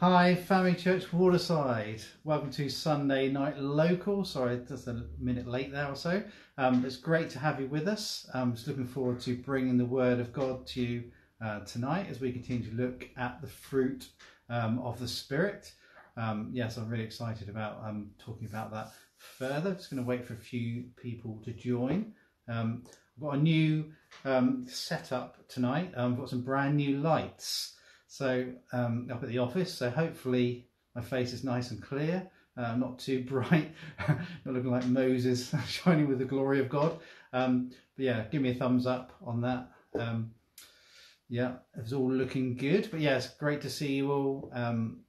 Hi, Family Church Waterside. Welcome to Sunday Night Local. Sorry, just a minute late there or so. Um, it's great to have you with us. I'm just looking forward to bringing the Word of God to you uh, tonight as we continue to look at the fruit um, of the Spirit. Um, yes, I'm really excited about um, talking about that further. Just going to wait for a few people to join. Um, I've got a new um, setup tonight. Um, I've got some brand new lights. So um, up at the office, so hopefully my face is nice and clear, uh, not too bright, not looking like Moses shining with the glory of God. Um, but yeah, give me a thumbs up on that. Um, yeah, it's all looking good. But yeah, it's great to see you all. Um,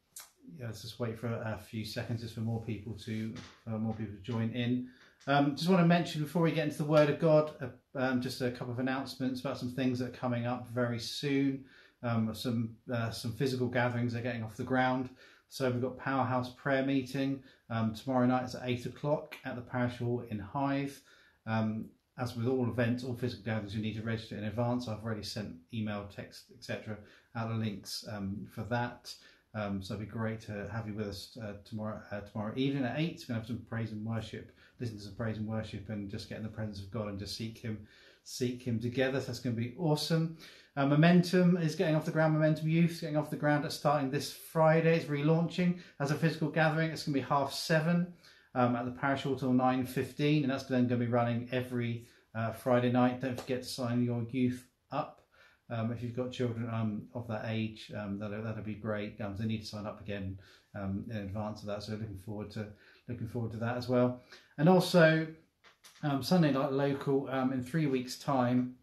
yeah, let's just wait for a, few seconds just for more people to for more people to join in. Um, just want to mention before we get into the Word of God, uh, um, just a couple of announcements about some things that are coming up very soon um, some uh, some physical gatherings are getting off the ground. So we've got Powerhouse prayer meeting um, tomorrow night. It's at eight o'clock at the parish hall in Hythe. Um, as with all events, all physical gatherings, you need to register in advance. I've already sent email, text, etc. out the links um, for that. Um, so it'd be great to have you with us uh, tomorrow uh, tomorrow evening at eight. We're gonna have some praise and worship, listen to some praise and worship, and just get in the presence of God and just seek Him, seek Him together. So that's going to be awesome. Uh, Momentum is getting off the ground. Momentum Youth getting off the ground. It's starting this Friday. It's relaunching as a physical gathering. It's going to be half seven um, at the parish hall till nine fifteen, and that's then going to be running every uh, Friday night. Don't forget to sign your youth up. Um, if you've got children um, of that age, um, that'll, that'll be great. Um, they need to sign up again um, in advance of that. So looking forward to looking forward to that as well. And also um, Sunday night local in three weeks' time.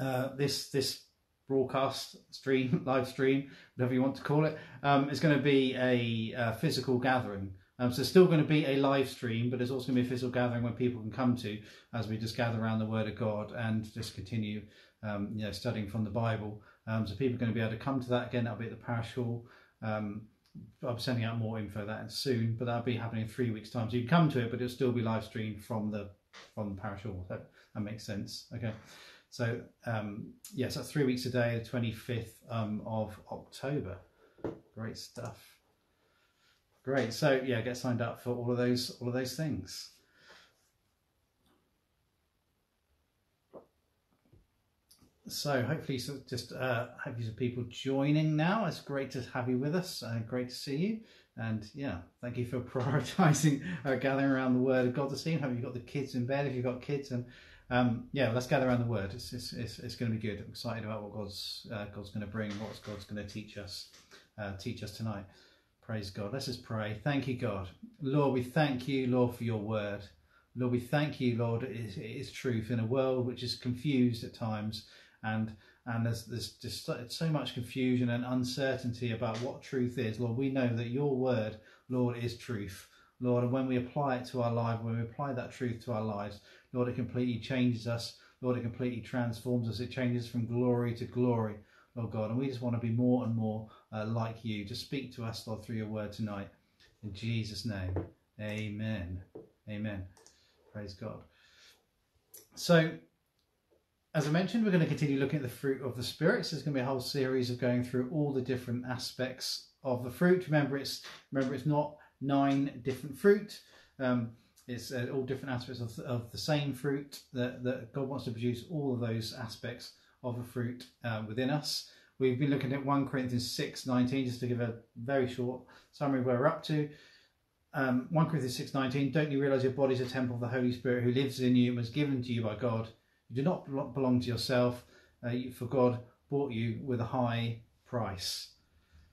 Uh, this this broadcast stream, live stream, whatever you want to call it, um, is going to be a, a physical gathering. Um, so it's still going to be a live stream, but it's also going to be a physical gathering where people can come to as we just gather around the Word of God and just continue, um, you know, studying from the Bible. Um, so people are going to be able to come to that again. That'll be at the parish hall. Um, I'm sending out more info that soon, but that'll be happening in three weeks' time. So you can come to it, but it'll still be live streamed from the from the parish hall. That, that makes sense. Okay. So um, yes, that's three weeks today, the 25th um, of October. Great stuff. Great. So yeah, get signed up for all of those all of those things. So hopefully, so just uh, hopefully some people joining now. It's great to have you with us. Uh, great to see you. And yeah, thank you for prioritising uh, gathering around the Word of God this evening. Hope you've got the kids in bed if you've got kids, and um, yeah, let's gather around the word. It's, it's, it's, it's going to be good. I'm excited about what God's uh, God's going to bring, what God's going to teach us, uh, teach us tonight. Praise God. Let's just pray. Thank you, God. Lord, we thank you, Lord, for your word. Lord, we thank you, Lord, it is, it is truth in a world which is confused at times and and there's, there's just so much confusion and uncertainty about what truth is. Lord, we know that your word, Lord, is truth. Lord, and when we apply it to our life, when we apply that truth to our lives, Lord, it completely changes us. Lord, it completely transforms us. It changes from glory to glory, Lord God. And we just want to be more and more uh, like you. Just speak to us, Lord, through your word tonight. In Jesus' name, amen. Amen. Praise God. So, as I mentioned, we're going to continue looking at the fruit of the Spirit. So there's going to be a whole series of going through all the different aspects of the fruit. Remember, it's remember it's not nine different fruit. Um, it's uh, all different aspects of the, of the same fruit that, that God wants to produce all of those aspects of the fruit uh, within us. We've been looking at 1 Corinthians 6 19, just to give a very short summary where we're up to. Um, 1 Corinthians 6 19, don't you realize your body is a temple of the Holy Spirit who lives in you and was given to you by God? You do not belong to yourself, uh, for God bought you with a high price.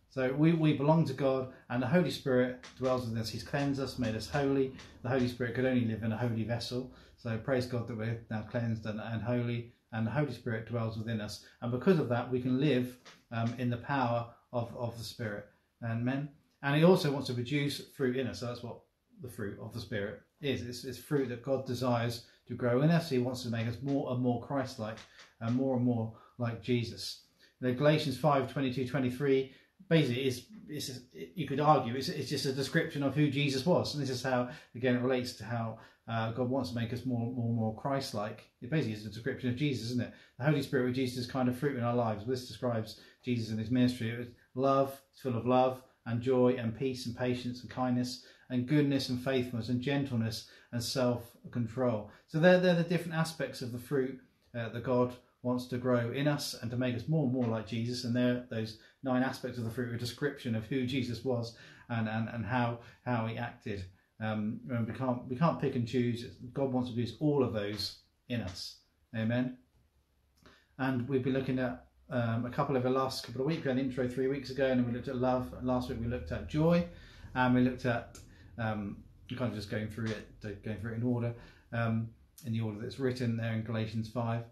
So we, we belong to God and the Holy Spirit dwells within us. He's cleansed us, made us holy. The Holy Spirit could only live in a holy vessel. So praise God that we're now cleansed and, and holy and the Holy Spirit dwells within us. And because of that, we can live um, in the power of, of the Spirit. Amen. And he also wants to produce fruit in us. So that's what the fruit of the Spirit is. It's, it's fruit that God desires to grow in us. He wants to make us more and more Christ-like and more and more like Jesus. Galatians 5, 22, 23 basically is, it's you could argue it's, it's just a description of who Jesus was, and this is how again it relates to how uh, God wants to make us more, and more, and more Christ-like. It basically is a description of Jesus, isn't it? The Holy Spirit with Jesus is kind of fruit in our lives. This describes Jesus and his ministry. It was love, it's full of love and joy and peace and patience and kindness and goodness and faithfulness and gentleness and self-control. So they're, they're the different aspects of the fruit uh, that God wants to grow in us and to make us more and more like Jesus. And there, those nine aspects of the fruit are a description of who Jesus was and, and, and how how he acted. Um, and we can't we can't pick and choose. God wants to use all of those in us. Amen. And we've been looking at um, a couple of the last couple of weeks. We had an intro three weeks ago, and we looked at love. Last week we looked at joy, and we looked at um, kind of just going through it, going through it in order, um, in the order that's written there in Galatians five.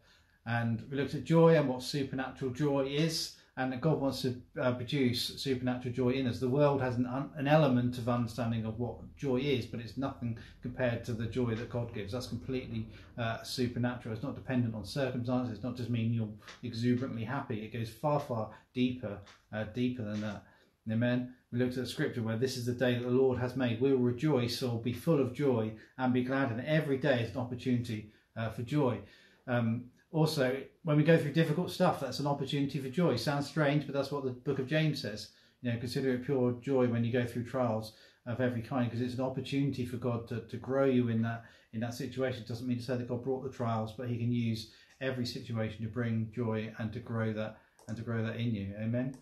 And we looked at joy and what supernatural joy is, and that God wants to uh, produce supernatural joy in us. The world has an, an element of understanding of what joy is, but it's nothing compared to the joy that God gives. That's completely uh, supernatural. It's not dependent on circumstances. It's not just mean you're exuberantly happy. It goes far, far deeper, uh, deeper than that. Amen. We looked at the scripture where this is the day that the Lord has made. We will rejoice or be full of joy and be glad. And every day is an opportunity uh, for joy. Um, also, when we go through difficult stuff, that's an opportunity for joy. Sounds strange, but that's what the book of James says. You know, consider it pure joy when you go through trials of every kind, because it's an opportunity for God to, to grow you in that in that situation. It doesn't mean to say that God brought the trials, but He can use every situation to bring joy and to grow that and to grow that in you. Amen.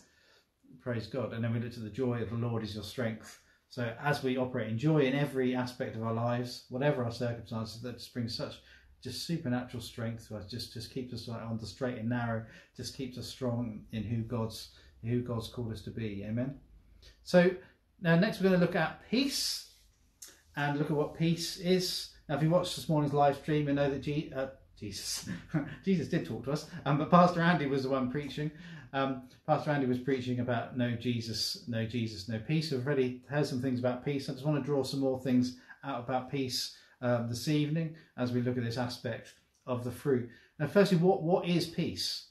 Praise God. And then we look to the joy of the Lord is your strength. So as we operate in joy in every aspect of our lives, whatever our circumstances, that just brings such just supernatural strength to us. Just just keeps us on the straight and narrow. Just keeps us strong in who God's who God's called us to be. Amen. So now next we're going to look at peace and look at what peace is. Now, if you watched this morning's live stream, you know that G, uh, Jesus Jesus did talk to us, um, but Pastor Andy was the one preaching. Um, Pastor Andy was preaching about no Jesus, no Jesus, no peace. We've already heard some things about peace. I just want to draw some more things out about peace um, this evening as we look at this aspect of the fruit. Now, firstly, what, what is peace?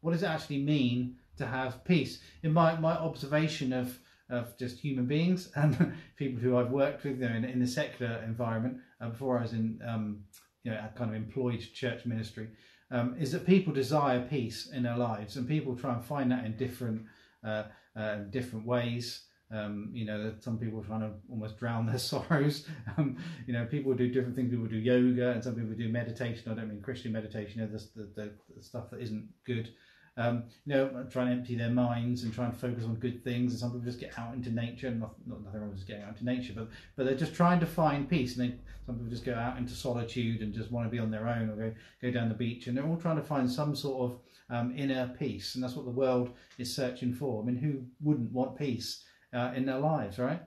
What does it actually mean to have peace? In my, my observation of, of just human beings and people who I've worked with you know, in, in the secular environment uh, before I was in um, you know, kind of employed church ministry, um, is that people desire peace in their lives and people try and find that in different, uh, uh, different ways. Um, you know, some people are trying to almost drown their sorrows. Um, you know, people do different things. People do yoga, and some people do meditation. I don't mean Christian meditation. You know, the, the, the stuff that isn't good. Um, you know, try and empty their minds and try and focus on good things. And some people just get out into nature. Not, not nothing wrong with just getting out into nature, but but they're just trying to find peace. And they, some people just go out into solitude and just want to be on their own, or go go down the beach. And they're all trying to find some sort of um, inner peace. And that's what the world is searching for. I mean, who wouldn't want peace? uh, in their lives, right?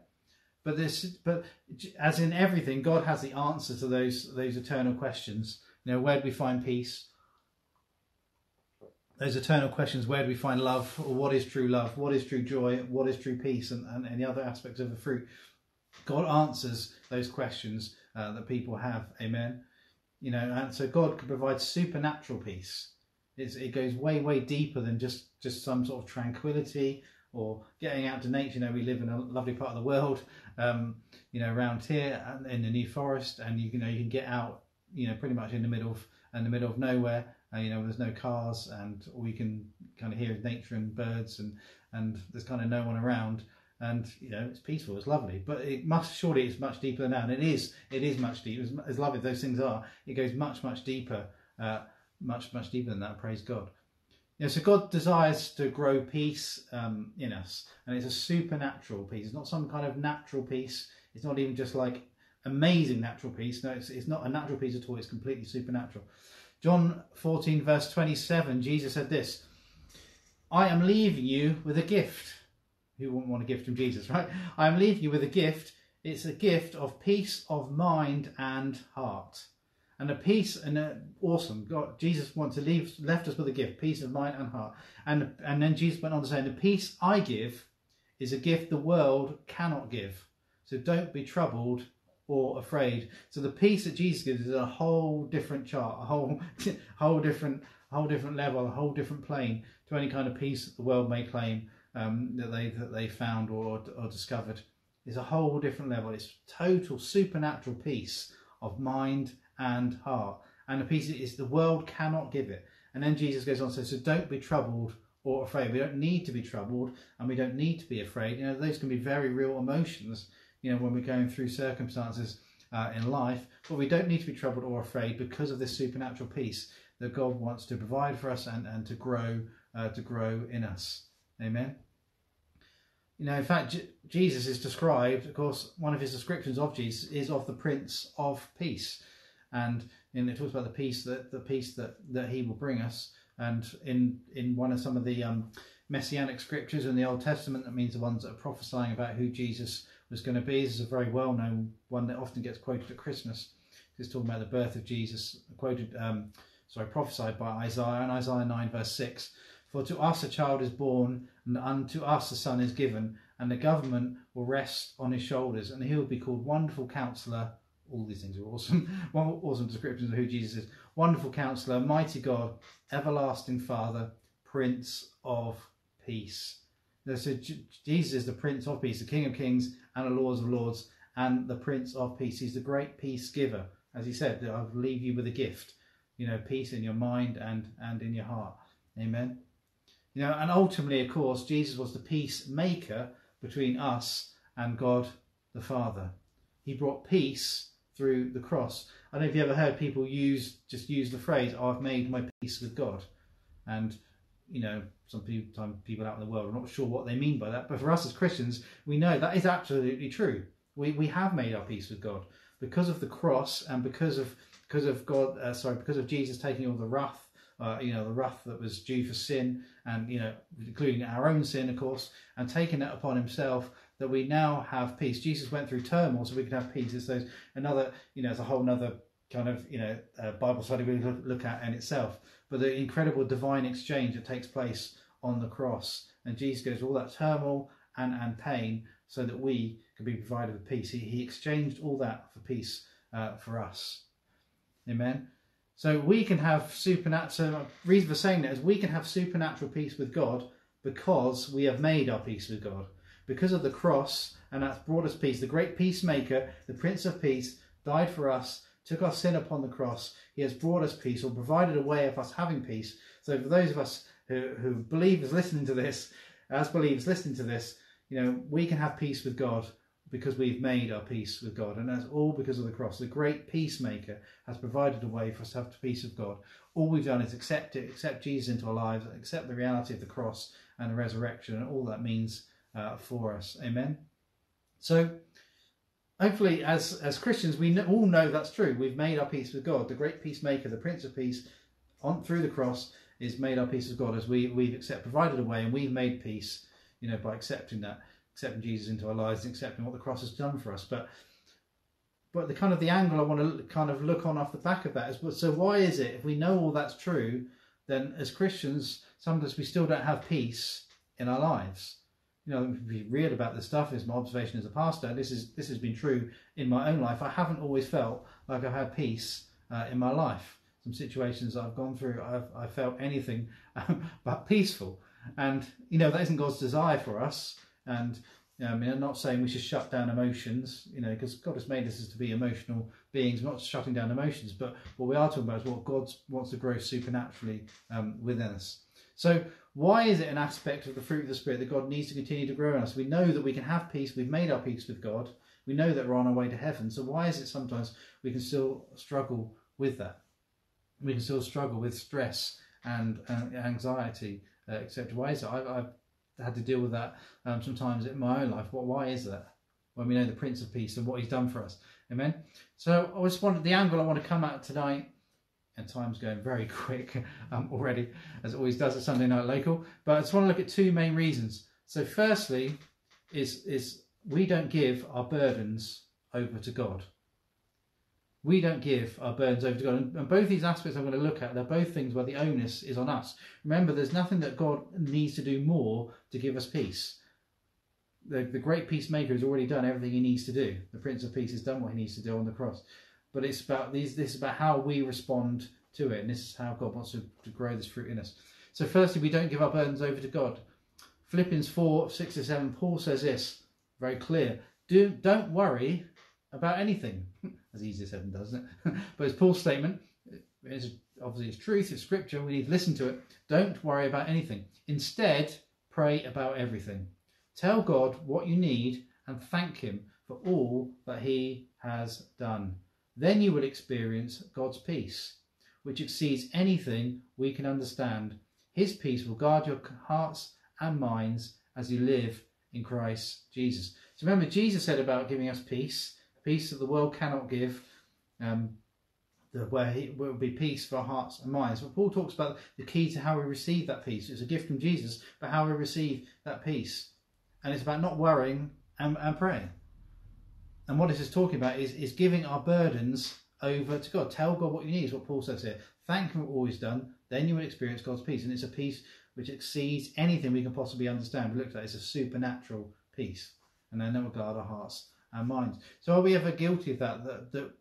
But this, but as in everything, God has the answer to those those eternal questions. You know, where do we find peace? Those eternal questions: Where do we find love? Or what is true love? What is true joy? What is true peace? And, and any other aspects of the fruit. God answers those questions uh, that people have. Amen. You know, and so God can provide supernatural peace. It's, it goes way, way deeper than just just some sort of tranquility or getting out to nature. You know, we live in a lovely part of the world, um, you know, around here in the New Forest, and you, you know you can get out, you know, pretty much in the middle of in the middle of nowhere. Uh, you know, there's no cars, and all you can kind of hear is nature and birds, and and there's kind of no one around. And you know it's peaceful, it's lovely, but it must surely it's much deeper than that. And it is, it is much deeper. As, as lovely as those things are, it goes much, much deeper, uh, much, much deeper than that. Praise God. Yeah, so God desires to grow peace um, in us, and it's a supernatural peace. It's not some kind of natural peace. It's not even just like amazing natural peace. No, it's, it's not a natural peace at all. It's completely supernatural. John 14, verse 27, Jesus said this I am leaving you with a gift. Who wouldn't want a gift from Jesus, right? I am leaving you with a gift. It's a gift of peace of mind and heart and a peace and a, awesome god jesus wants to leave left us with a gift peace of mind and heart and and then jesus went on to say the peace i give is a gift the world cannot give so don't be troubled or afraid so the peace that jesus gives is a whole different chart a whole whole different whole different level a whole different plane to any kind of peace that the world may claim um, that they that they found or, or discovered It's a whole different level it's total supernatural peace of mind and heart. And the peace is the world cannot give it. And then Jesus goes on to say, so don't be troubled or afraid. We don't need to be troubled and we don't need to be afraid. You know, those can be very real emotions, you know, when we're going through circumstances uh, in life, but we don't need to be troubled or afraid because of this supernatural peace that God wants to provide for us and, and to grow uh, to grow in us. Amen. You know, in fact, J- Jesus is described, of course, one of his descriptions of Jesus is of the Prince of Peace. And and it talks about the peace that the peace that, that he will bring us. And in in one of some of the um, messianic scriptures in the Old Testament, that means the ones that are prophesying about who Jesus was going to be. This is a very well known one that often gets quoted at Christmas. It's talking about the birth of Jesus, quoted, um, sorry, prophesied by Isaiah in Isaiah 9, verse 6. For to us a child is born, and unto us a son is given, and the government will rest on his shoulders, and he will be called Wonderful Counselor. All these things are awesome. Awesome descriptions of who Jesus is. Wonderful Counselor, Mighty God, Everlasting Father, Prince of Peace. So Jesus is the Prince of Peace, the King of Kings and the Lords of Lords, and the Prince of Peace. He's the great peace giver. As he said, I'll leave you with a gift, you know, peace in your mind and, and in your heart. Amen. You know, and ultimately, of course, Jesus was the peacemaker between us and God the Father. He brought peace through the cross. I don't know if you ever heard people use just use the phrase, "I've made my peace with God," and you know, some people, people out in the world are not sure what they mean by that. But for us as Christians, we know that is absolutely true. We we have made our peace with God because of the cross and because of because of God. Uh, sorry, because of Jesus taking all the wrath uh, you know, the wrath that was due for sin, and you know, including our own sin, of course, and taking it upon himself, that we now have peace. Jesus went through turmoil so we could have peace. It's those another, you know, it's a whole other kind of, you know, Bible study we look, look at in itself. But the incredible divine exchange that takes place on the cross, and Jesus goes all that turmoil and and pain so that we can be provided with peace. He, he exchanged all that for peace uh, for us. Amen. So we can have supernatural, reason for saying that is we can have supernatural peace with God because we have made our peace with God. Because of the cross, and that's brought us peace. The great peacemaker, the Prince of Peace, died for us, took our sin upon the cross. He has brought us peace, or provided a way of us having peace. So for those of us who, who believe is listening to this, as believers listening to this, you know, we can have peace with God because we've made our peace with God. And that's all because of the cross. The great peacemaker has provided a way for us to have the peace of God. All we've done is accept it, accept Jesus into our lives, accept the reality of the cross and the resurrection and all that means uh, for us. Amen. So, hopefully, as, as Christians, we all know that's true. We've made our peace with God. The great peacemaker, the Prince of Peace, on through the cross, is made our peace with God as we, we've accept, provided a way and we've made peace, you know, by accepting that accepting Jesus into our lives and accepting what the cross has done for us. But but the kind of the angle I want to kind of look on off the back of that is so why is it if we know all that's true, then as Christians sometimes we still don't have peace in our lives. You know, be real about this stuff. Is my observation as a pastor. This is this has been true in my own life. I haven't always felt like I've had peace uh, in my life. Some situations I've gone through, I've I felt anything but peaceful. And you know that isn't God's desire for us. And mean, I'm not saying we should shut down emotions, you know, because God has made us to be emotional beings. We're not shutting down emotions, but what we are talking about is what God wants to grow supernaturally um, within us. So, why is it an aspect of the fruit of the Spirit that God needs to continue to grow in us? We know that we can have peace. We've made our peace with God. We know that we're on our way to heaven. So, why is it sometimes we can still struggle with that? We can still struggle with stress and, and anxiety, uh, etc. Why is it? I, I've had to deal with that um, sometimes in my own life. Why is that? When we know the Prince of Peace and what He's done for us. Amen. So I just wanted the angle I want to come at tonight, and time's going very quick um, already, as it always does at Sunday Night Local. But I just want to look at two main reasons. So firstly, is is we don't give our burdens over to God we don't give our burdens over to God. And, both these aspects I'm going to look at, they're both things where the onus is on us. Remember, there's nothing that God needs to do more to give us peace. The, the great peacemaker has already done everything he needs to do. The Prince of Peace has done what he needs to do on the cross. But it's about these. This is about how we respond to it, and this is how God wants to, to grow this fruit in us. So, firstly, we don't give our burdens over to God. Philippians 4 6 to 7, Paul says this very clear Do, Don't worry about anything. as easy as heaven, does, isn't it? but it's Paul's statement. It's obviously it's truth, it's scripture. We need to listen to it. Don't worry about anything. Instead, pray about everything. Tell God what you need and thank Him for all that He has done. Then you will experience God's peace, which exceeds anything we can understand. His peace will guard your hearts and minds as you live in Christ Jesus. So remember, Jesus said about giving us peace, peace that the world cannot give. Um, where it will be peace for our hearts and minds. But Paul talks about the key to how we receive that peace. It's a gift from Jesus, but how we receive that peace. And it's about not worrying and, and praying. And what this is talking about is, is giving our burdens over to God. Tell God what you need, is what Paul says here. Thank Him for all He's done, then you will experience God's peace. And it's a peace which exceeds anything we can possibly understand. We looked at it, it's a supernatural peace. And then that will guard our hearts and minds. So are we ever guilty of that? That, that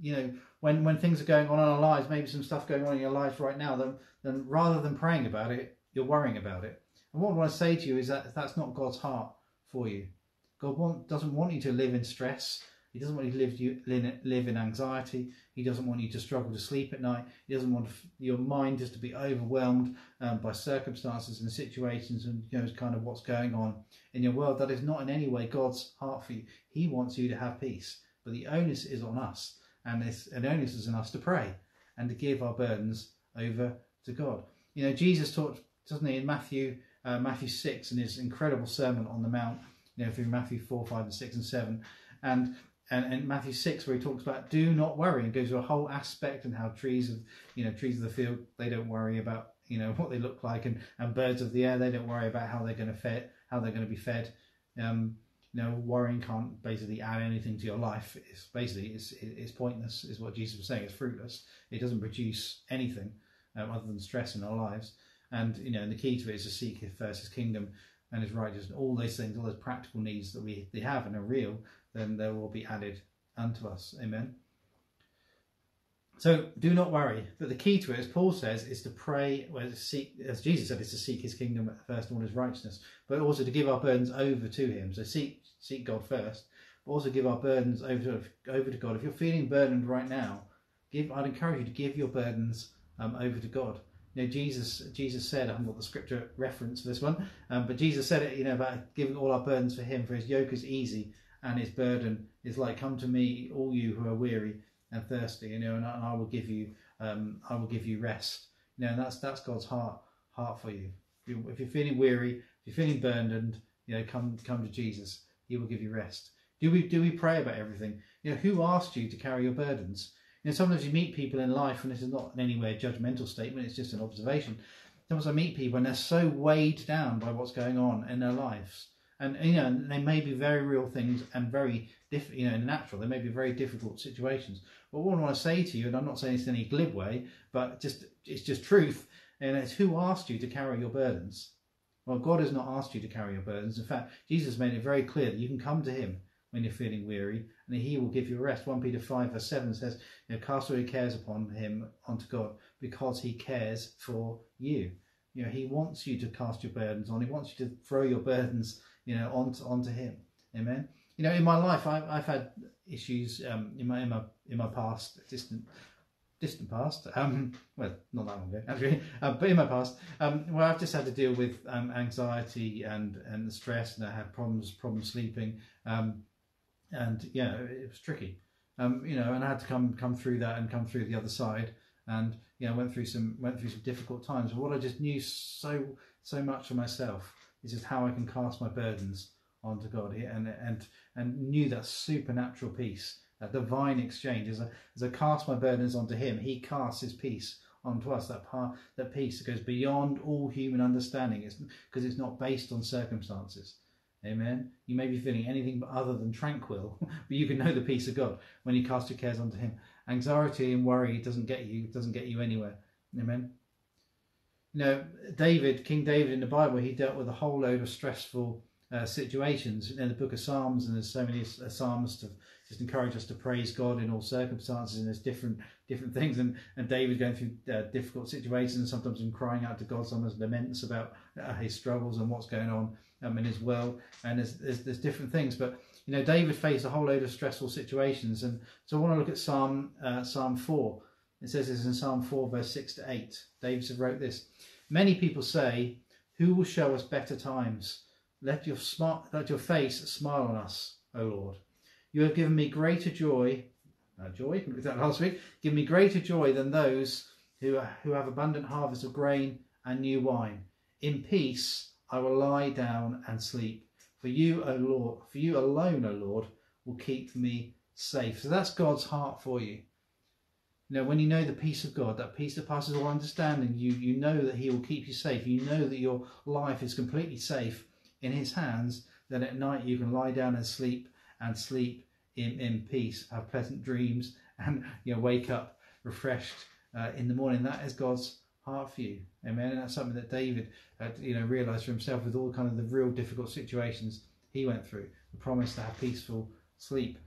you know, when, when things are going on in our lives, maybe some stuff going on in your life right now, then, then rather than praying about it, you're worrying about it. And what I want to say to you is that that's not God's heart for you. God want, doesn't want you to live in stress. He doesn't want you to live, you, live in anxiety. He doesn't want you to struggle to sleep at night. He doesn't want your mind just to be overwhelmed um, by circumstances and situations and you know kind of what's going on in your world. That is not in any way God's heart for you. He wants you to have peace, but the onus is on us, and this and onus is on us to pray and to give our burdens over to God. You know, Jesus taught, doesn't he, in Matthew uh, Matthew six in his incredible sermon on the Mount you know, through Matthew 4, 5, and 6 and 7. And and, and Matthew 6 where he talks about do not worry and goes through a whole aspect and how trees of you know, trees of the field, they don't worry about, you know, what they look like and, and birds of the air, they don't worry about how they're gonna fed how they're gonna be fed. Um, you know, worrying can't basically add anything to your life. It's basically it's it's pointless, is what Jesus was saying. It's fruitless. It doesn't produce anything um, other than stress in our lives. And you know, and the key to it is to seek first His kingdom and his righteousness, all those things, all those practical needs that we they have and are real, then they will be added unto us. Amen. So do not worry. But the key to it, as Paul says, is to pray, well, seek, as Jesus said, is to seek his kingdom first and all his righteousness, but also to give our burdens over to him. So seek seek God first, but also give our burdens over to, over to God. If you're feeling burdened right now, give I'd encourage you to give your burdens um, over to God you know, Jesus Jesus said, I haven't got the scripture reference for this one, um, but Jesus said it, you know, about giving all our burdens for Him, for His yoke is easy and His burden is like, come to me, all you who are weary and thirsty, you know, and I, and I will give you, um, I will give you rest. You know, and that's that's God's heart heart for you. If you're, if you're feeling weary, if you're feeling burdened, you know, come come to Jesus. He will give you rest. Do we do we pray about everything? You know, who asked you to carry your burdens? You know, sometimes you meet people in life, and this is not in any way a judgmental statement, it's just an observation. Sometimes I meet people and they're so weighed down by what's going on in their lives. And, you know, they may be very real things and very, diff- you know, natural. They may be very difficult situations. But what I want to say to you, and I'm not saying this in any glib way, but just it's just truth, and it's who asked you to carry your burdens. Well, God has not asked you to carry your burdens. In fact, Jesus made it very clear that you can come to Him when you're feeling weary, and he will give you rest. 1 Peter 5 verse 7 says, you know, cast all your cares upon him, unto God, because he cares for you. You know, he wants you to cast your burdens on. He wants you to throw your burdens, you know, onto, onto him. Amen. You know, in my life, I've, I've had issues um, in my in my in my past, distant distant past. Um, well, not that long ago, actually, uh, but in my past, um, where I've just had to deal with um, anxiety and and the stress, and I had problems problems sleeping. Um, and yeah, it was tricky. Um, you know, and I had to come come through that and come through the other side, and you know, went through some went through some difficult times. But what I just knew so so much for myself is just how I can cast my burdens onto God, and and and knew that supernatural peace, that divine exchange. As I as I cast my burdens onto Him, He casts His peace onto us. That part, that peace that goes beyond all human understanding. It's because it's not based on circumstances. Amen. You may be feeling anything other than tranquil, but you can know the peace of God when you cast your cares onto Him. Anxiety and worry doesn't get you doesn't get you anywhere. Amen. You know, David, King David in the Bible, he dealt with a whole load of stressful uh, situations in the Book of Psalms, and there's so many uh, psalms to just encourage us to praise God in all circumstances, and there's different different things. And and David going through uh, difficult situations, and sometimes him crying out to God, sometimes laments about uh, his struggles and what's going on um, in his world, and there's, there's, there's different things. But you know, David faced a whole load of stressful situations, and so I want to look at Psalm uh, Psalm four. It says this in Psalm 4, verse 6 to 8. David wrote this Many people say, Who will show us better times? Let your, smart, let your face smile on us, O Lord. You have given me greater joy. Uh, joy, we that last week. Give me greater joy than those who, who have abundant harvest of grain and new wine. In peace I will lie down and sleep. For you, O Lord, for you alone, O Lord, will keep me safe. So that's God's heart for you. Now, when you know the peace of God, that peace that passes all understanding, you, you know that He will keep you safe. You know that your life is completely safe in His hands. Then at night you can lie down and sleep and sleep in, in peace, have pleasant dreams, and you know, wake up refreshed uh, in the morning. That is God's heart for you. Amen. And that's something that David, had, you know, realized for himself with all kind of the real difficult situations he went through. The promise to have peaceful sleep.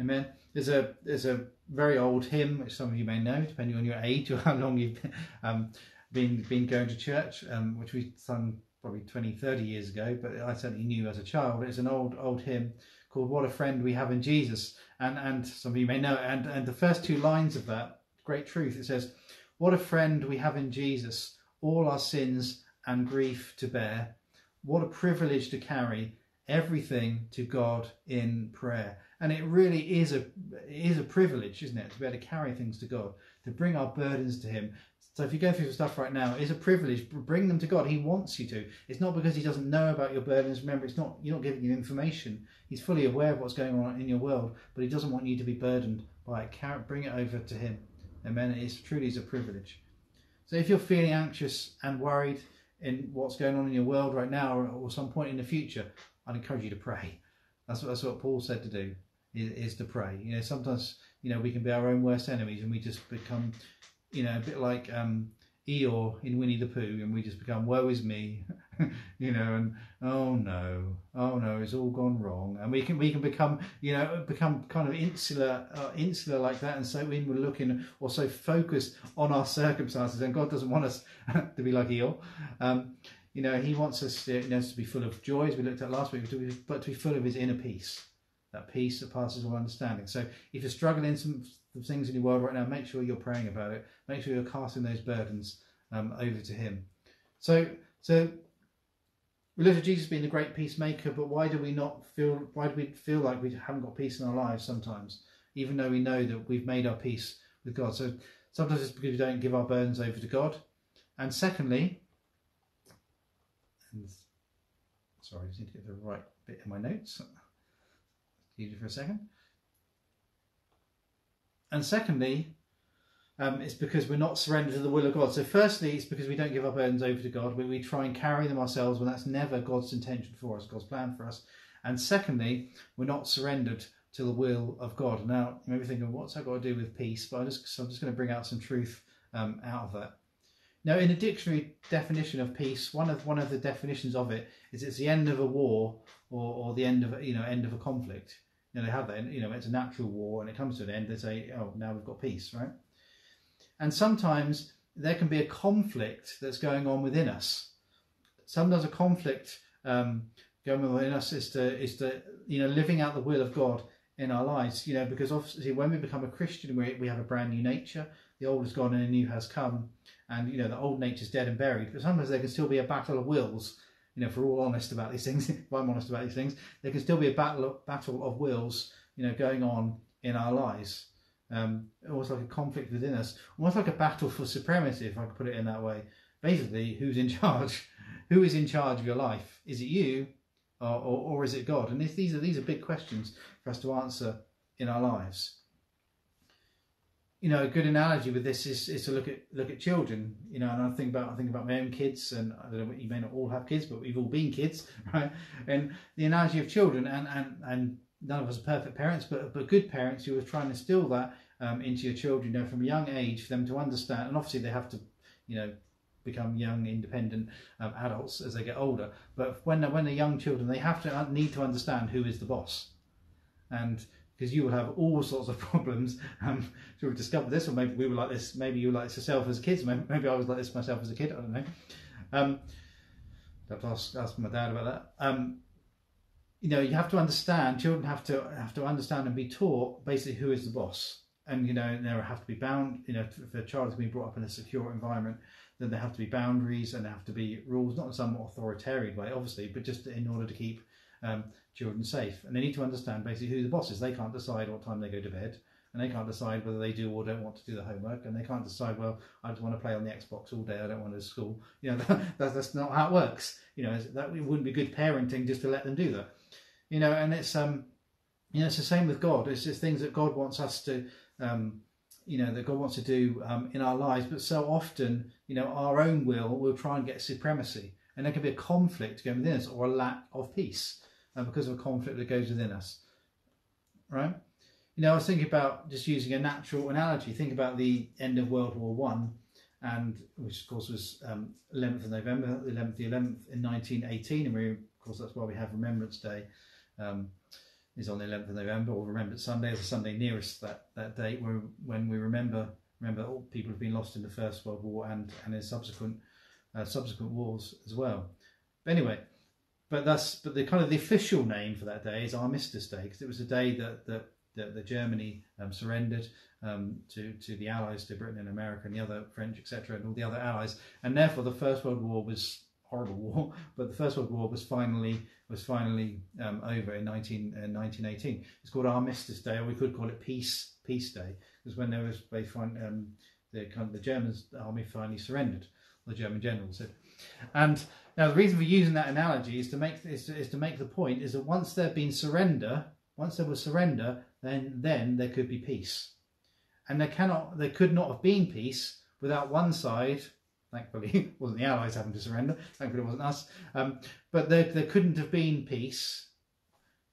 Amen. There's a there's a very old hymn which some of you may know, depending on your age or how long you've um, been been going to church, um, which we sung probably 20, 30 years ago, but I certainly knew as a child. It's an old old hymn called "What a Friend We Have in Jesus," and and some of you may know. And and the first two lines of that great truth it says, "What a friend we have in Jesus, all our sins and grief to bear. What a privilege to carry everything to God in prayer." And it really is a is a privilege, isn't it, to be able to carry things to God, to bring our burdens to Him. So if you go through stuff right now, it's a privilege. Bring them to God. He wants you to. It's not because He doesn't know about your burdens. Remember, it's not you're not giving him information. He's fully aware of what's going on in your world, but He doesn't want you to be burdened by it. Bring it over to Him. Amen. It is truly is a privilege. So if you're feeling anxious and worried in what's going on in your world right now, or, or some point in the future, I'd encourage you to pray. That's what, that's what Paul said to do is, is to pray. You know, sometimes you know we can be our own worst enemies, and we just become, you know, a bit like um, Eeyore in Winnie the Pooh, and we just become woe is me, you know, and oh no, oh no, it's all gone wrong, and we can we can become you know become kind of insular uh, insular like that, and so we're looking or so focused on our circumstances, and God doesn't want us to be like Eeyore. Um, you know, He wants us to, you know, to be full of joy, as we looked at last week, but to be full of His inner peace that peace that passes all understanding. So if you're struggling some, some things in your world right now, make sure you're praying about it. Make sure you're casting those burdens um, over to Him. So, so we look at Jesus being the great peacemaker, but why do we not feel? Why do we feel like we haven't got peace in our lives sometimes, even though we know that we've made our peace with God? So sometimes it's because we don't give our burdens over to God, and secondly, and sorry, I just need to get the right bit in my notes you for a second. And secondly, um, it's because we're not surrendered to the will of God. So, firstly, it's because we don't give our burdens over to God. We, we try and carry them ourselves when that's never God's intention for us, God's plan for us. And secondly, we're not surrendered to the will of God. Now, you may be thinking, what's that got to do with peace? But I just, so I'm just going to bring out some truth um, out of that. Now, in a dictionary definition of peace, one of one of the definitions of it is it's the end of a war or, or the end of you know end of a conflict know, they have that, you know, it's a natural war and it comes to an end, they say, oh, now we've got peace, right? And sometimes there can be a conflict that's going on within us. Sometimes a conflict um, going on within us is to, is to, you know, living out the will of God in our lives, you know, because obviously when we become a Christian, we, we have a brand new nature. The old is gone and a new has come. And, you know, the old nature is dead and buried. But sometimes there can still be a battle of wills you know, if we're all honest about these things, if I'm honest about these things, there can still be a battle of, battle of wills, you know, going on in our lives. Um, almost like a conflict within us, almost like a battle for supremacy, if I could put it in that way. Basically, who's in charge? Who is in charge of your life? Is it you, or, or, or is it God? And if these are these are big questions for us to answer in our lives you know, a good analogy with this is, is to look at look at children. You know, and I think about I think about my own kids, and I don't know, you may not all have kids, but we've all been kids, right? And the analogy of children, and and and none of us are perfect parents, but but good parents who are trying to instill that um, into your children, you know, from a young age, for them to understand, and obviously they have to, you know, become young, independent um, adults as they get older. But when when they're young children, they have to uh, need to understand who is the boss, and because you will have all sorts of problems. Um, so we've discovered this, or maybe we were like this. Maybe you were like this yourself as kids. Maybe, maybe I was like this myself as a kid. I don't know. Um, I have to ask, ask my dad about that. Um, you know, you have to understand. Children have to have to understand and be taught basically who is the boss. and you know there have to be bound. You know, if a child is being brought up in a secure environment, then there have to be boundaries and there have to be rules, not in some authoritarian way, obviously, but just in order to keep um, children safe. And they need to understand basically who the boss is. They can't decide what time they go to bed, and they can't decide whether they do or don't want to do the homework, and they can't decide, well, I just want to play on the Xbox all day. I don't want to school. You know, that, that's not how it works. You know, that wouldn't be good parenting just to let them do that. You know, and it's um, you know, it's the same with God. It's just things that God wants us to um, you know that God wants to do um, in our lives, but so often, you know, our own will will try and get supremacy, and there can be a conflict going within us or a lack of peace uh, because of a conflict that goes within us, right? You know, I was thinking about just using a natural analogy. Think about the end of World War One, and which of course was um, 11th of November, 11th the 11th in 1918, and we, of course, that's why we have Remembrance Day. Um, is on the 11th of November, or Remembrance Sunday is the Sunday nearest that, that date where, when we remember remember all people have been lost in the First World War and, and in subsequent uh, subsequent wars as well. But anyway, but that's but the kind of the official name for that day is Armistice Day because it was the day that that, that, Germany um, surrendered um, to to the Allies, to Britain and America and the other French, etc., and all the other Allies, and therefore the First World War was horrible war, but the First World War was finally was finally um, over in 19, uh, 1918. It's called Armistice Day, or we could call it Peace Peace Day, because when there was they find um, the kind of the Germans the army finally surrendered, the German generals did. And now the reason for using that analogy is to make is is to make the point is that once there had been surrender, once there was surrender, then then there could be peace, and there cannot there could not have been peace without one side Thankfully, wasn't the Allies having to surrender. Thankfully, it wasn't us. Um, but there, there couldn't have been peace,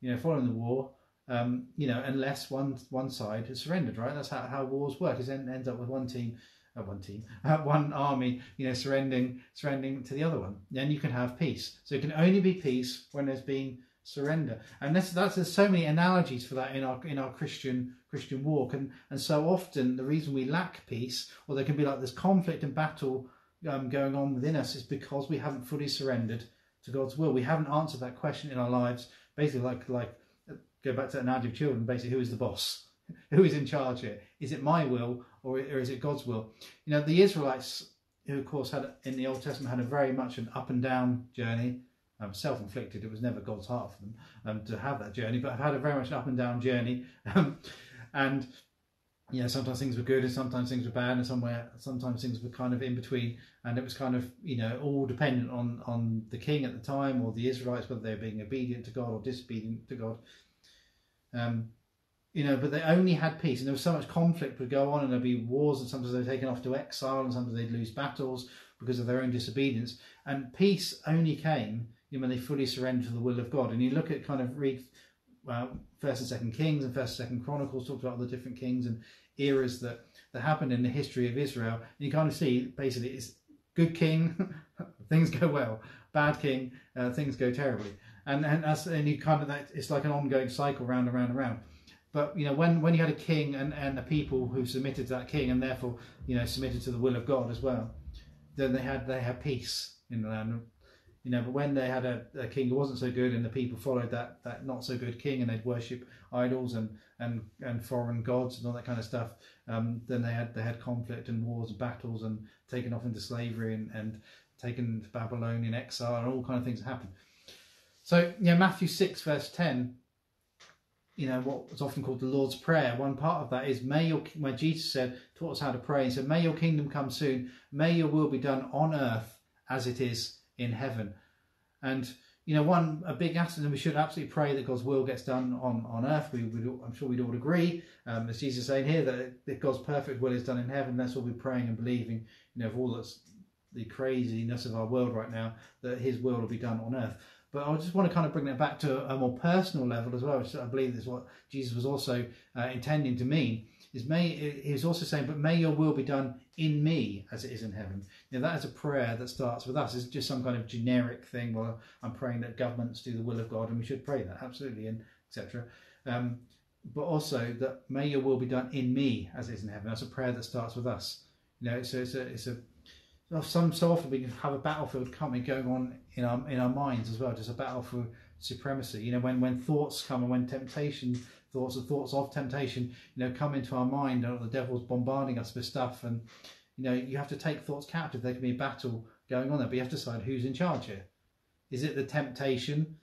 you know, following the war, um, you know, unless one one side has surrendered. Right? That's how, how wars work. It ends up with one team, uh, one team, uh, one army, you know, surrendering surrendering to the other one. Then you can have peace. So it can only be peace when there's been surrender. And that's, that's there's so many analogies for that in our in our Christian Christian walk. And and so often the reason we lack peace, or there can be like this conflict and battle um, going on within us is because we haven't fully surrendered to God's will. We haven't answered that question in our lives. Basically, like like go back to that analogy of children. Basically, who is the boss? who is in charge here? Is it my will or, or is it God's will? You know, the Israelites, who of course had in the Old Testament had a very much an up and down journey. Um, self-inflicted. It was never God's heart for them um, to have that journey, but I've had a very much up and down journey. Um, and you know, sometimes things were good and sometimes things were bad, and somewhere sometimes things were kind of in between, and it was kind of you know all dependent on on the king at the time or the Israelites whether they were being obedient to God or disobedient to God. Um, you know, but they only had peace, and there was so much conflict would go on, and there'd be wars, and sometimes they were taken off to exile, and sometimes they'd lose battles because of their own disobedience. And peace only came you know, when they fully surrendered to the will of God. And you look at kind of read uh, First and Second Kings and First and Second Chronicles talks about the different kings and eras that that happened in the history of Israel. And you kind of see basically it's good king, things go well. Bad king, uh, things go terribly. And and that's and you kind of that it's like an ongoing cycle round and round and round. But you know when when you had a king and and a people who submitted to that king and therefore you know submitted to the will of God as well, then they had they had peace in the land you know, but when they had a, a, king who wasn't so good and the people followed that, that not so good king and they'd worship idols and, and, and foreign gods and all that kind of stuff, um, then they had they had conflict and wars and battles and taken off into slavery and, and taken to Babylon in exile and all kind of things happen. So, yeah, Matthew 6, verse 10, you know, what was often called the Lord's Prayer. One part of that is, may your, where Jesus said, taught us how to pray, he said, may your kingdom come soon, may your will be done on earth as it is in heaven. And you know, one a big aspect, and we should absolutely pray that God's will gets done on on earth. We would, I'm sure we'd all agree, um, as Jesus is saying here, that, that God's perfect will is done in heaven. That's what we're praying and believing. You know, of all that's the craziness of our world right now, that His will will be done on earth. But I just want to kind of bring that back to a more personal level as well, which I believe is what Jesus was also uh, intending to mean is may he's also saying, but may your will be done in me as it is in heaven. Now that is a prayer that starts with us. It's just some kind of generic thing. Well, I'm praying that governments do the will of God, and we should pray that absolutely, and etc. Um, but also that may your will be done in me as it is in heaven. That's a prayer that starts with us. You know, so it's a it's a some so often we can have a battlefield coming going on in our in our minds as well, just a battle for supremacy. You know, when when thoughts come and when temptation thoughts and thoughts of temptation, you know, come into our mind, and the devil's bombarding us with stuff, and you know, you have to take thoughts captive. There can be a battle going on there, but you have to decide who's in charge here. Is it the temptation?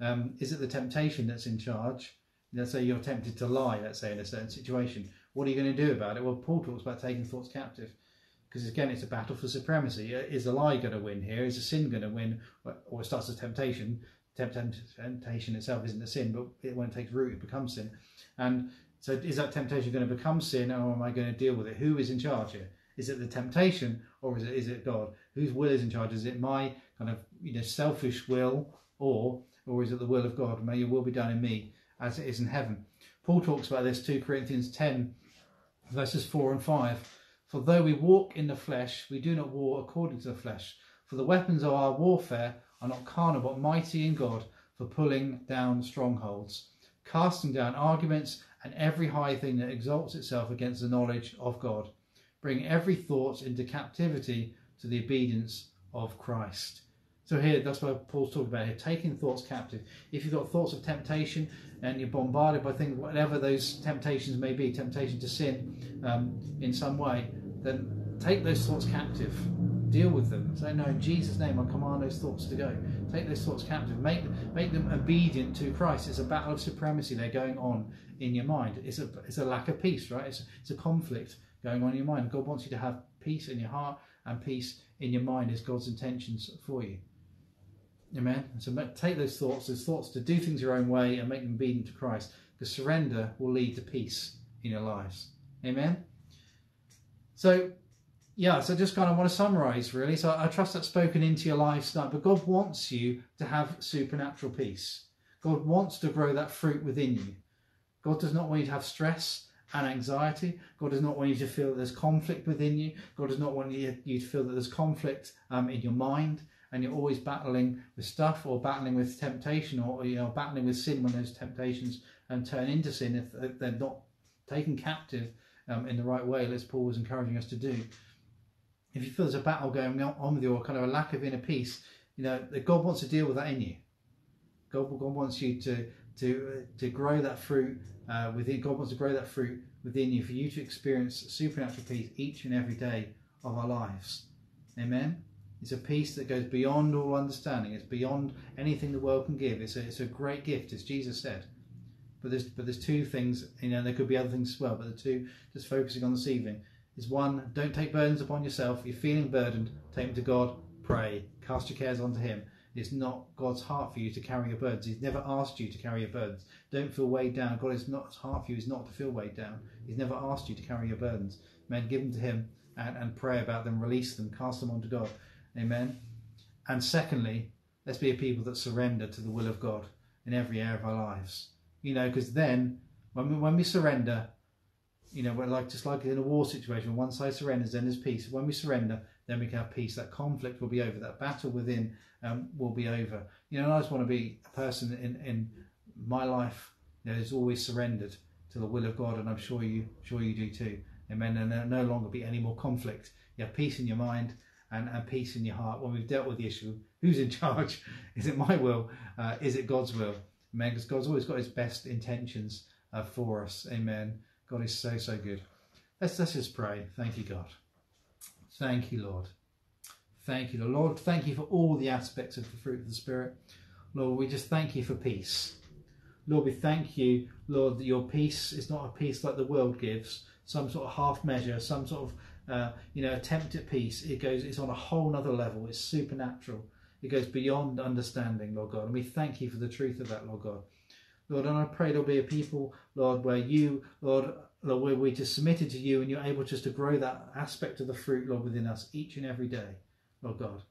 Um, is it the temptation that's in charge? Let's say you're tempted to lie, let's say in a certain situation. What are you going to do about it? Well, Paul talks about taking thoughts captive. Because again, it's a battle for supremacy. Uh, is the lie going to win here? Is the sin going to win? Or it starts as temptation. Temptation itself isn't a sin, but it, when it takes root, it becomes sin. And so, is that temptation going to become sin, or am I going to deal with it? Who is in charge here? Is it the temptation, or is it is it God? Whose will is in charge? Is it my kind of you know selfish will, or or is it the will of God? May your will be done in me as it is in heaven. Paul talks about this 2 Corinthians 10, verses 4 and 5. For though we walk in the flesh, we do not war according to the flesh. For the weapons of our warfare are not carnal, but mighty in God for pulling down strongholds, casting down arguments and every high thing that exalts itself against the knowledge of God, bring every thought into captivity to the obedience of Christ. So here, that's what Paul's talking about here, taking thoughts captive. If you've got thoughts of temptation and you're bombarded by things, whatever those temptations may be, temptation to sin um, in some way, then take those thoughts captive. Deal with them. Say, no, in Jesus' name, I command those thoughts to go. Take those thoughts captive. Make, make them obedient to Christ. It's a battle of supremacy there going on in your mind. It's a, it's a lack of peace, right? It's, it's a conflict going on in your mind. God wants you to have peace in your heart and peace in your mind is God's intentions for you. Amen. So take those thoughts, those thoughts to do things your own way and make them obedient to Christ. Because surrender will lead to peace in your lives. Amen. So, yeah, so just kind of want to summarize really. So I trust that's spoken into your lives tonight. But God wants you to have supernatural peace. God wants to grow that fruit within you. God does not want you to have stress and anxiety. God does not want you to feel that there's conflict within you. God does not want you, to feel that there's conflict um, in your mind and you're always battling with stuff or battling with temptation or you know battling with sin when those temptations um, turn into sin if they're not taken captive um, in the right way as paul was encouraging us to do. If you feel there's a battle going on with you or kind of a lack of inner peace you know that god wants to deal with that in you. God, god wants you to to uh, to grow that fruit uh, within god wants to grow that fruit within you for you to experience supernatural peace each and every day of our lives. Amen it's a peace that goes beyond all understanding. It's beyond anything the world can give. It's a, it's a great gift, as Jesus said. But there's but there's two things, you know, there could be other things as well, but the two just focusing on this evening is one, don't take burdens upon yourself. If you're feeling burdened, take them to God, pray, cast your cares onto Him. It's not God's heart for you to carry your burdens. He's never asked you to carry your burdens. Don't feel weighed down. God is not heart for you is not to feel weighed down. He's never asked you to carry your burdens. Men, give them to Him and, and pray about them, release them, cast them onto God. Amen. And secondly, let's be a people that surrender to the will of God in every area of our lives. You know, because then when we, when we surrender, you know, we're like just like in a war situation, one side surrenders, then there's peace. When we surrender, then we can have peace. That conflict will be over. That battle within um, will be over. You know, I just want to be a person in in my life you know, is always surrendered to the will of God, and I'm sure you sure you do too. Amen. And there'll no longer be any more conflict. You have peace in your mind and, and peace in your heart when we've dealt with the issue. Who's in charge? Is it my will? Uh, is it God's will? Amen. Because God's always got his best intentions uh, for us. Amen. God is so, so good. Let's, let's just pray. Thank you, God. Thank you, Lord. Thank you, Lord. Lord, thank you for all the aspects of the fruit of the Spirit. Lord, we just thank you for peace. Lord, we thank you, Lord, that your peace is not a peace like the world gives, some sort of half measure, some sort of uh, you know, attempt at peace. It goes, it's on a whole nother level. It's supernatural. It goes beyond understanding, Lord God. And we thank you for the truth of that, Lord God. Lord, and I pray there'll be a people, Lord, where you, Lord, Lord, where we're just submitted to you and you're able just to grow that aspect of the fruit, Lord, within us each and every day, Lord God.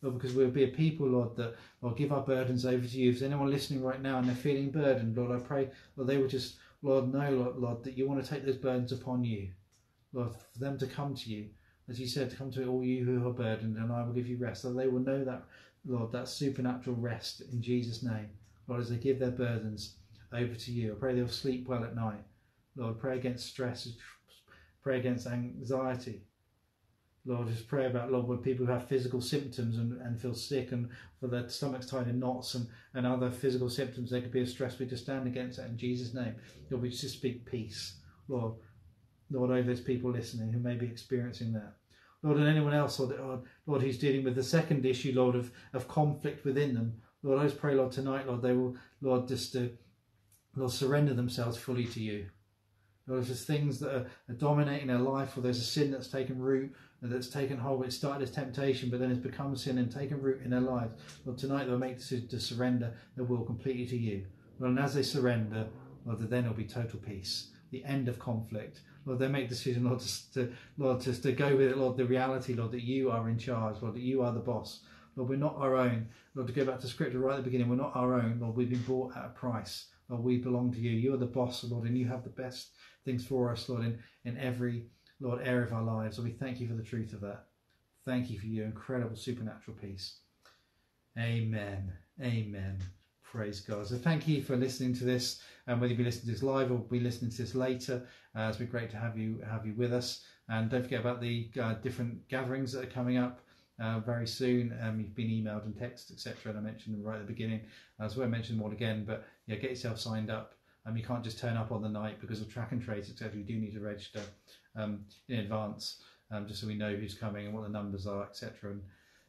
Lord, because we'll be a people, Lord, that Lord give our burdens over to you. If there's anyone listening right now and they're feeling burdened, Lord, I pray, Lord, they would just, Lord, know, Lord, Lord, that you want to take those burdens upon you. Lord, for them to come to you. As you said, to come to all you who are burdened, and I will give you rest. So they will know that, Lord, that supernatural rest in Jesus' name. Lord, as they give their burdens over to you, I pray they'll sleep well at night. Lord, pray against stress, pray against anxiety. Lord, just pray about, Lord, with people who have physical symptoms and, and feel sick and for their stomachs tied in knots and, and other physical symptoms, they could be a stress. We just stand against that in Jesus' name. Lord, we just speak peace, Lord. Lord, over those people listening who may be experiencing that. Lord, and anyone else, Lord, Lord, who's dealing with the second issue, Lord, of, of conflict within them. Lord, I just pray, Lord, tonight, Lord, they will, Lord, just to, Lord, surrender themselves fully to you. Lord, if there's things that are, are dominating their life, or there's a sin that's taken root, that's taken hold. It started as temptation, but then it's become sin and taken root in their lives. Lord, tonight they'll make decision to surrender their will completely to you. Lord, and as they surrender, Lord, then there'll be total peace, the end of conflict. Lord, they make the decision, Lord, just to, Lord, just to go with it, Lord, the reality, Lord, that you are in charge, Lord, that you are the boss. Lord, we're not our own. Lord, to go back to scripture right at the beginning, we're not our own. Lord, we've been bought at a price. Lord, we belong to you. You are the boss, Lord, and you have the best things for us, Lord, in, in every Lord, area of our lives. So we thank you for the truth of that. Thank you for your incredible supernatural peace. Amen. Amen. Praise God. So thank you for listening to this, and whether you be listening to this live or be listening to this later, uh, it's been great to have you have you with us. And don't forget about the uh, different gatherings that are coming up uh, very soon. Um, you've been emailed and texted, etc. And I mentioned them right at the beginning. Uh, so I mention them all again, but yeah, get yourself signed up. Um, you can't just turn up on the night because of track and trace, etc. You do need to register um, in advance, um, just so we know who's coming and what the numbers are, etc. And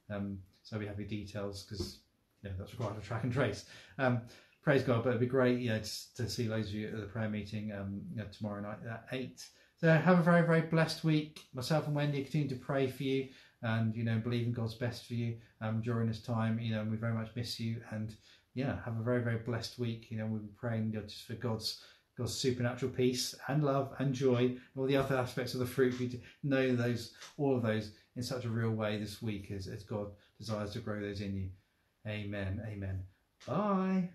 um, so we have the details because yeah, that's required for track and trace. Um, praise God, but it'd be great, yeah, to, to see loads of you at the prayer meeting um, you know, tomorrow night at eight. So have a very, very blessed week. Myself and Wendy continue to pray for you and you know believe in God's best for you um, during this time. You know, we very much miss you and yeah, have a very, very blessed week. You know, we've been praying just for God's God's supernatural peace and love and joy, and all the other aspects of the fruit. We know those, all of those, in such a real way this week as, as God desires to grow those in you. Amen. Amen. Bye.